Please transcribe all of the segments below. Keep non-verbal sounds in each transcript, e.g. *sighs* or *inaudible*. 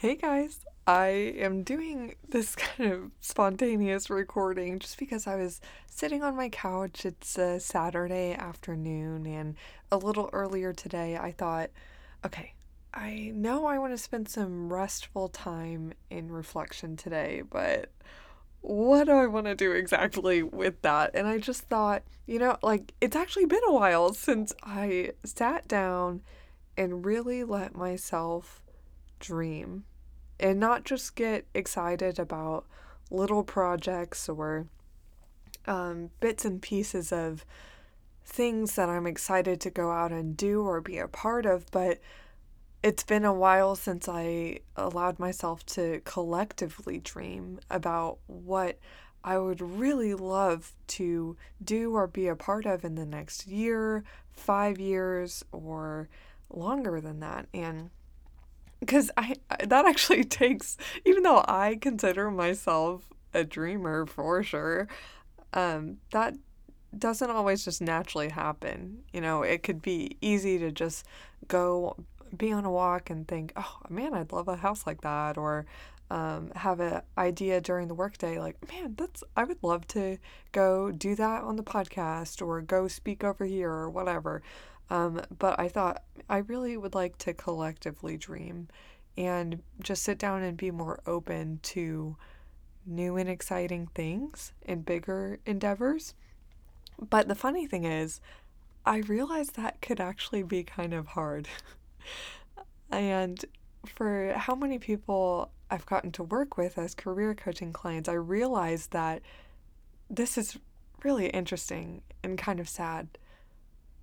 Hey guys, I am doing this *laughs* kind of spontaneous recording just because I was sitting on my couch. It's a Saturday afternoon, and a little earlier today, I thought, okay, I know I want to spend some restful time in reflection today, but what do I want to do exactly with that? And I just thought, you know, like it's actually been a while since I sat down and really let myself dream and not just get excited about little projects or um, bits and pieces of things that I'm excited to go out and do or be a part of, but it's been a while since I allowed myself to collectively dream about what I would really love to do or be a part of in the next year, five years, or longer than that. And because I that actually *laughs* takes even though I consider myself a dreamer for sure, um, that doesn't always just naturally happen. You know, it could be easy to just go be on a walk and think, oh man, I'd love a house like that, or um, have an idea during the workday like, man, that's I would love to go do that on the podcast or go speak over here or whatever. Um, but I thought I really would like to collectively dream and just sit down and be more open to new and exciting things and bigger endeavors. But the funny thing is, I realized that could actually be kind of hard. *laughs* and for how many people I've gotten to work with as career coaching clients, I realized that this is really interesting and kind of sad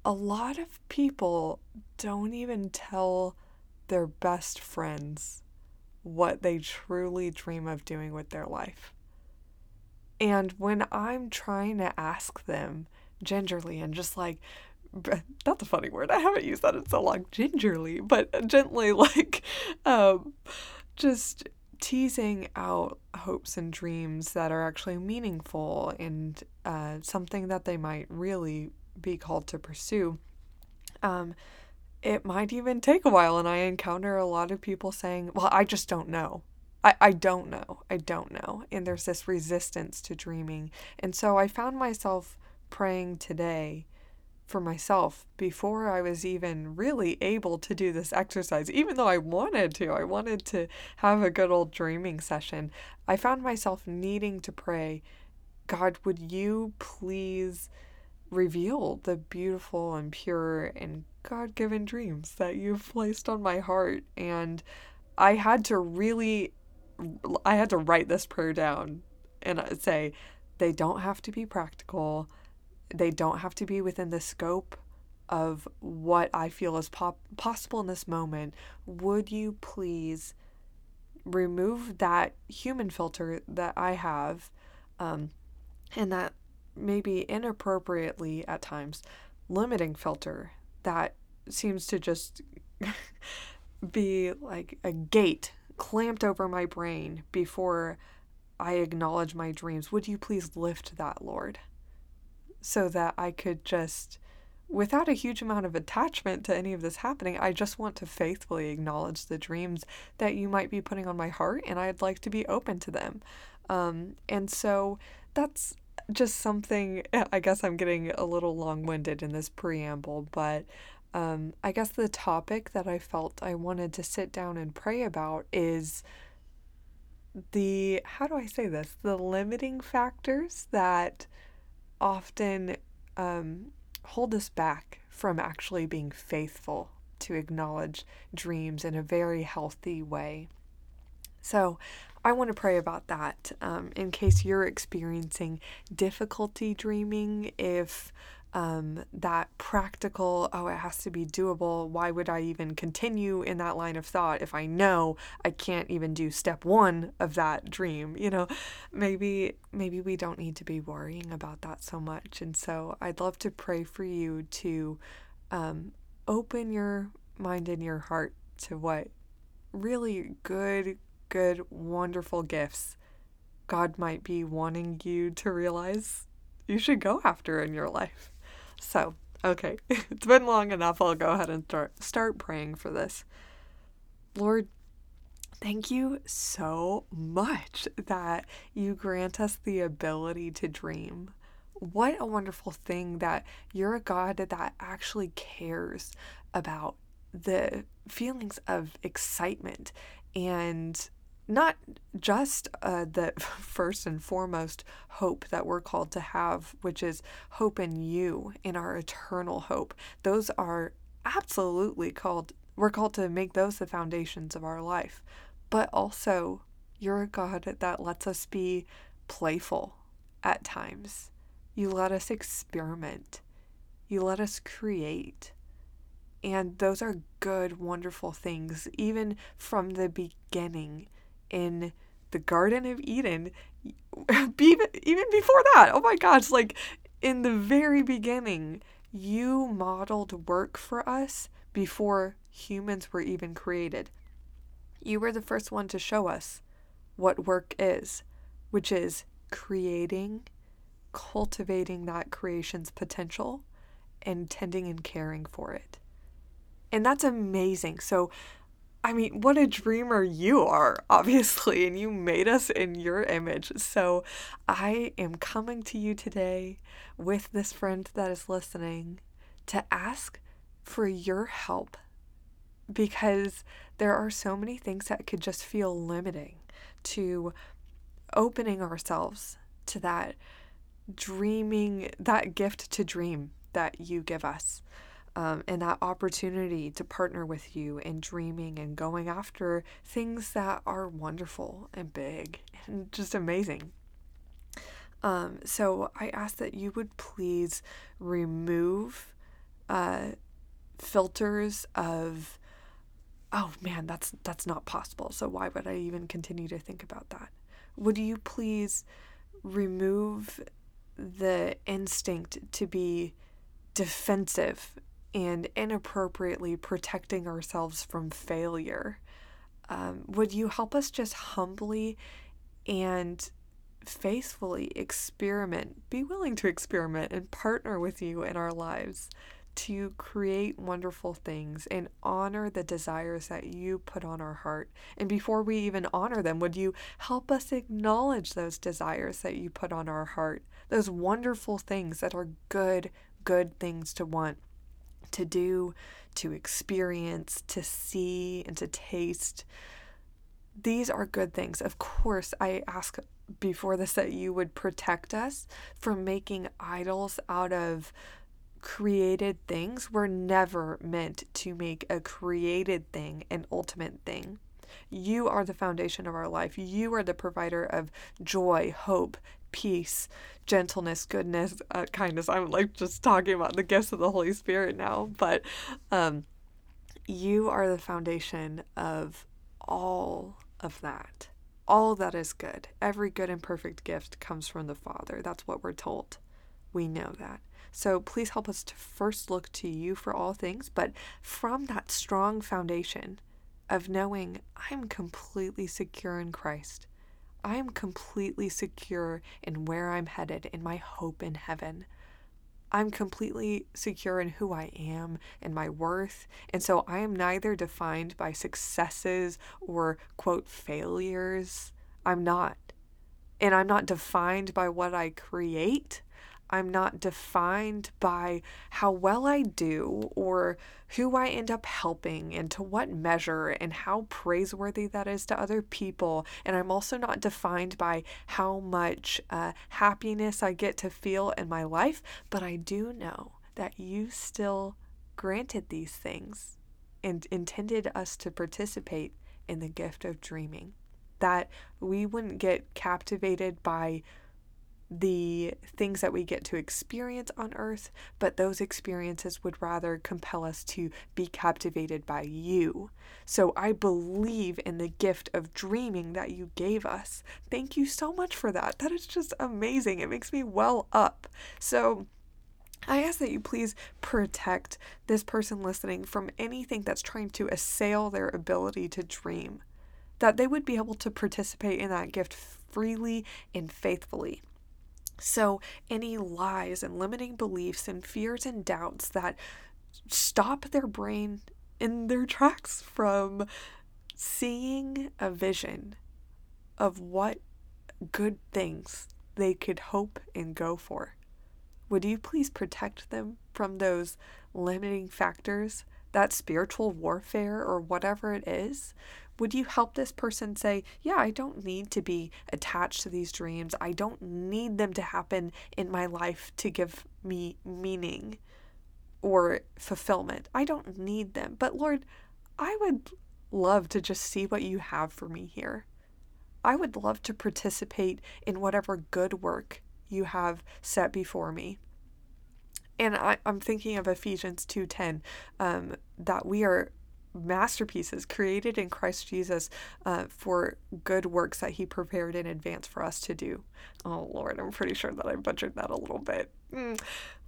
a lot of people don't even tell their best friends what they truly dream of doing with their life. And when I'm trying to ask them gingerly and just like, that's a funny word. I haven't used that in so long, gingerly, but gently, *laughs* like, um, just teasing out hopes and dreams that are actually meaningful and uh, something that they might really be called to pursue. Um, it might even take a while, and I encounter a lot of people saying, Well, I just don't know. I, I don't know. I don't know. And there's this resistance to dreaming. And so I found myself praying today for myself before I was even really able to do this exercise, even though I wanted to. I wanted to have a good old dreaming session. I found myself needing to pray, God, would you please reveal the beautiful and pure and God given dreams that you've placed on my heart. And I had to really, I had to write this prayer down and say, they don't have to be practical. They don't have to be within the scope of what I feel is pop- possible in this moment. Would you please remove that human filter that I have um, and that maybe inappropriately at times limiting filter that seems to just *laughs* be like a gate clamped over my brain before I acknowledge my dreams. Would you please lift that, Lord? So that I could just, without a huge amount of attachment to any of this happening, I just want to faithfully acknowledge the dreams that you might be putting on my heart, and I'd like to be open to them. Um, and so that's just something, *laughs* I guess I'm getting a little long winded in this preamble, but um, I guess the topic that I felt I wanted to sit down and pray about is the, how do I say this? The limiting factors that often um, hold us back from actually being faithful to acknowledge dreams in a very healthy way. So, I want to pray about that um, in case you're experiencing difficulty dreaming. If um, that practical, oh, it has to be doable. Why would I even continue in that line of thought if I know I can't even do step one of that dream? You know, maybe maybe we don't need to be worrying about that so much. And so I'd love to pray for you to um, open your mind and your heart to what really good good, wonderful gifts God might be wanting you to realize you should go after in your life. So, okay, *laughs* it's been long enough. I'll go ahead and start start praying for this. Lord, Thank you so much that you grant us the ability to dream. What a wonderful thing that you're a God that actually cares about the feelings of excitement and not just uh, the *laughs* first and foremost hope that we're called to have, which is hope in you, in our eternal hope. Those are absolutely called, we're called to make those the foundations of our life. But also, you're a God that lets us be playful at times. You let us experiment. You let us create. And those are good, wonderful things, even from the beginning in the Garden of Eden, *laughs* even, before that. Oh my gosh, like in the very beginning, you modeled work for us before humans were even created. You were the first one to show us what work is, which is creating, cultivating that creation's potential, and tending and caring for it. And that's amazing. So, I mean, what a dreamer you are, obviously, and you made us in your image. So I am coming to you today with this friend that is listening to ask for your help because there are so many things that could just feel limiting to opening ourselves to that dreaming, that gift to dream that you give us um, and that opportunity to partner with you in dreaming and going after things that are wonderful and big and just amazing. Um, so I ask that you would please remove uh, filters of, oh man, that's that's not possible. So why would I even continue to think about that? Would you please remove the instinct to be defensive and inappropriately protecting ourselves from failure. Um, would you help us just humbly and faithfully experiment, be willing to experiment and partner with you in our lives to create wonderful things and honor the desires that you put on our heart. And before we even honor them, would you help us acknowledge those desires that you put on our heart, those wonderful things that are good, good things to want? To do, to experience, to see, and to taste. These are good things. Of course, I ask before this that you would protect us from making idols out of created things. We're never meant to make a created thing an ultimate thing. You are the foundation of our life. You are the provider of joy, hope, peace, gentleness, goodness, uh, kindness. I'm like just talking about the gifts of the Holy Spirit now, but um, you are the foundation of all of that. All that is good. Every good and perfect gift comes from the Father. That's what we're told. We know that. So please help us to first look to you for all things, but from that strong foundation of knowing I'm completely secure in Christ. I am completely secure in where I'm headed, in my hope in heaven. I'm completely secure in who I am and my worth. And so I am neither defined by successes or, quote, failures. I'm not. And I'm not defined by what I create. I'm not defined by how well I do or who I end up helping and to what measure and how praiseworthy that is to other people. And I'm also not defined by how much uh, happiness I get to feel in my life, but I do know that you still granted these things and intended us to participate in the gift of dreaming. That we wouldn't get captivated by the things that we get to experience on earth, but those experiences would rather compel us to be captivated by you. So I believe in the gift of dreaming that you gave us. Thank you so much for that. That is just amazing. It makes me well up. So I ask that you please protect this person listening from anything that's trying to assail their ability to dream, that they would be able to participate in that gift freely and faithfully. So, any lies and limiting beliefs and fears and doubts that stop their brain in their tracks from seeing a vision of what good things they could hope and go for. Would you please protect them from those limiting factors, that spiritual warfare or whatever it is? Would you help this person say, Yeah, I don't need to be attached to these dreams. I don't need them to happen in my life to give me meaning or fulfillment. I don't need them. But Lord, I would love to just see what you have for me here. I would love to participate in whatever good work you have set before me. And I, am thinking of Ephesians 2.10, um, that we are masterpieces created in Christ Jesus uh, for good works that He prepared in advance for us to do. Oh, Lord, I'm pretty sure that I butchered that a little bit. Mm.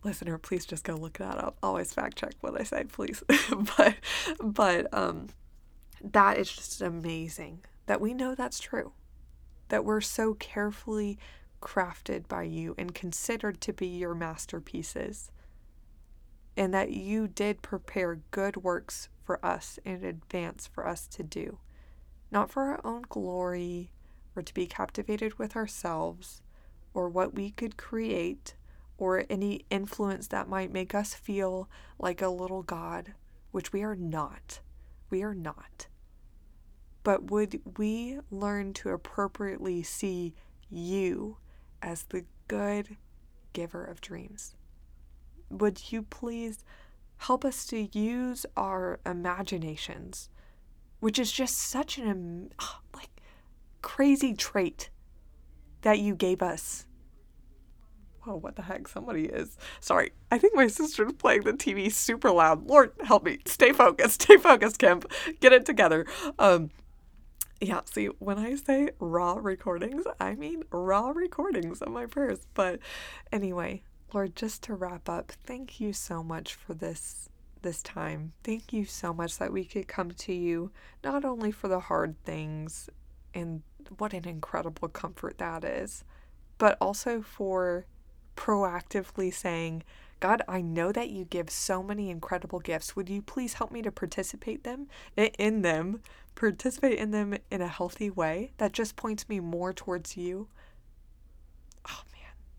Listener, please just go look that up. Always fact check what I say, please. *laughs* but, but, um, that is just amazing that we know that's true, that we're so carefully crafted by you and considered to be your masterpieces, and that you did prepare good works for us in advance for us to do, not for our own glory or to be captivated with ourselves or what we could create or any influence that might make us feel like a little God, which we are not. We are not. But would we learn to appropriately see you as the good giver of dreams? Would you please help us to use our imaginations, which is just such an *sighs* like crazy trait that you gave us. Oh, what the heck? Somebody is. Sorry. I think my sister's playing the TV super loud. Lord help me. Stay focused. *laughs* Stay focused, Kemp. Get it together. Um, yeah, see, when I say raw recordings, I mean raw recordings of my prayers. But anyway, Lord, just to wrap up, thank you so much for this this time. Thank you so much that we could come to you not only for the hard things and what an incredible comfort that is, but also for proactively saying, God, I know that you give so many incredible gifts. Would you please help me to participate them in them, participate in them in a healthy way that just points me more towards you?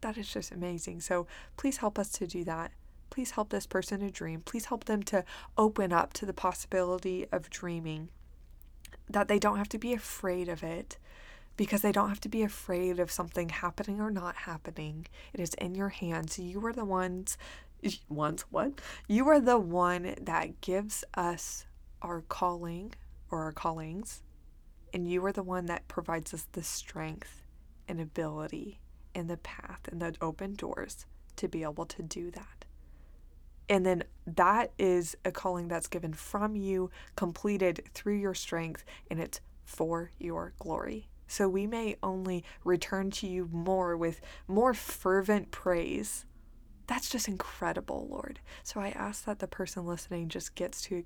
That is just amazing. So please help us to do that. Please help this person to dream. Please help them to open up to the possibility of dreaming. That they don't have to be afraid of it because they don't have to be afraid of something happening or not happening. It is in your hands. You are the ones ones what? You are the one that gives us our calling or our callings and you are the one that provides us the strength and ability and the path and the open doors to be able to do that. And then that is a calling that's given from you, completed through your strength, and it's for your glory. So we may only return to you more with more fervent praise. That's just incredible, Lord. So I ask that the person listening just gets to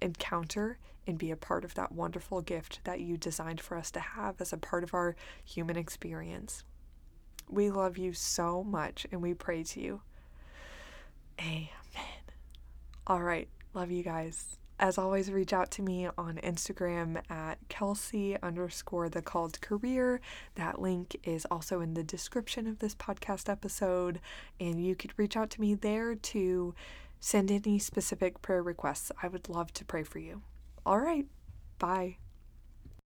encounter and be a part of that wonderful gift that you designed for us to have as a part of our human experience. We love you so much and we pray to you. Amen. All right. Love you guys. As always, reach out to me on Instagram at Kelsey underscore the called career. That link is also in the description of this podcast episode. And you could reach out to me there to send any specific prayer requests. I would love to pray for you. All right. Bye.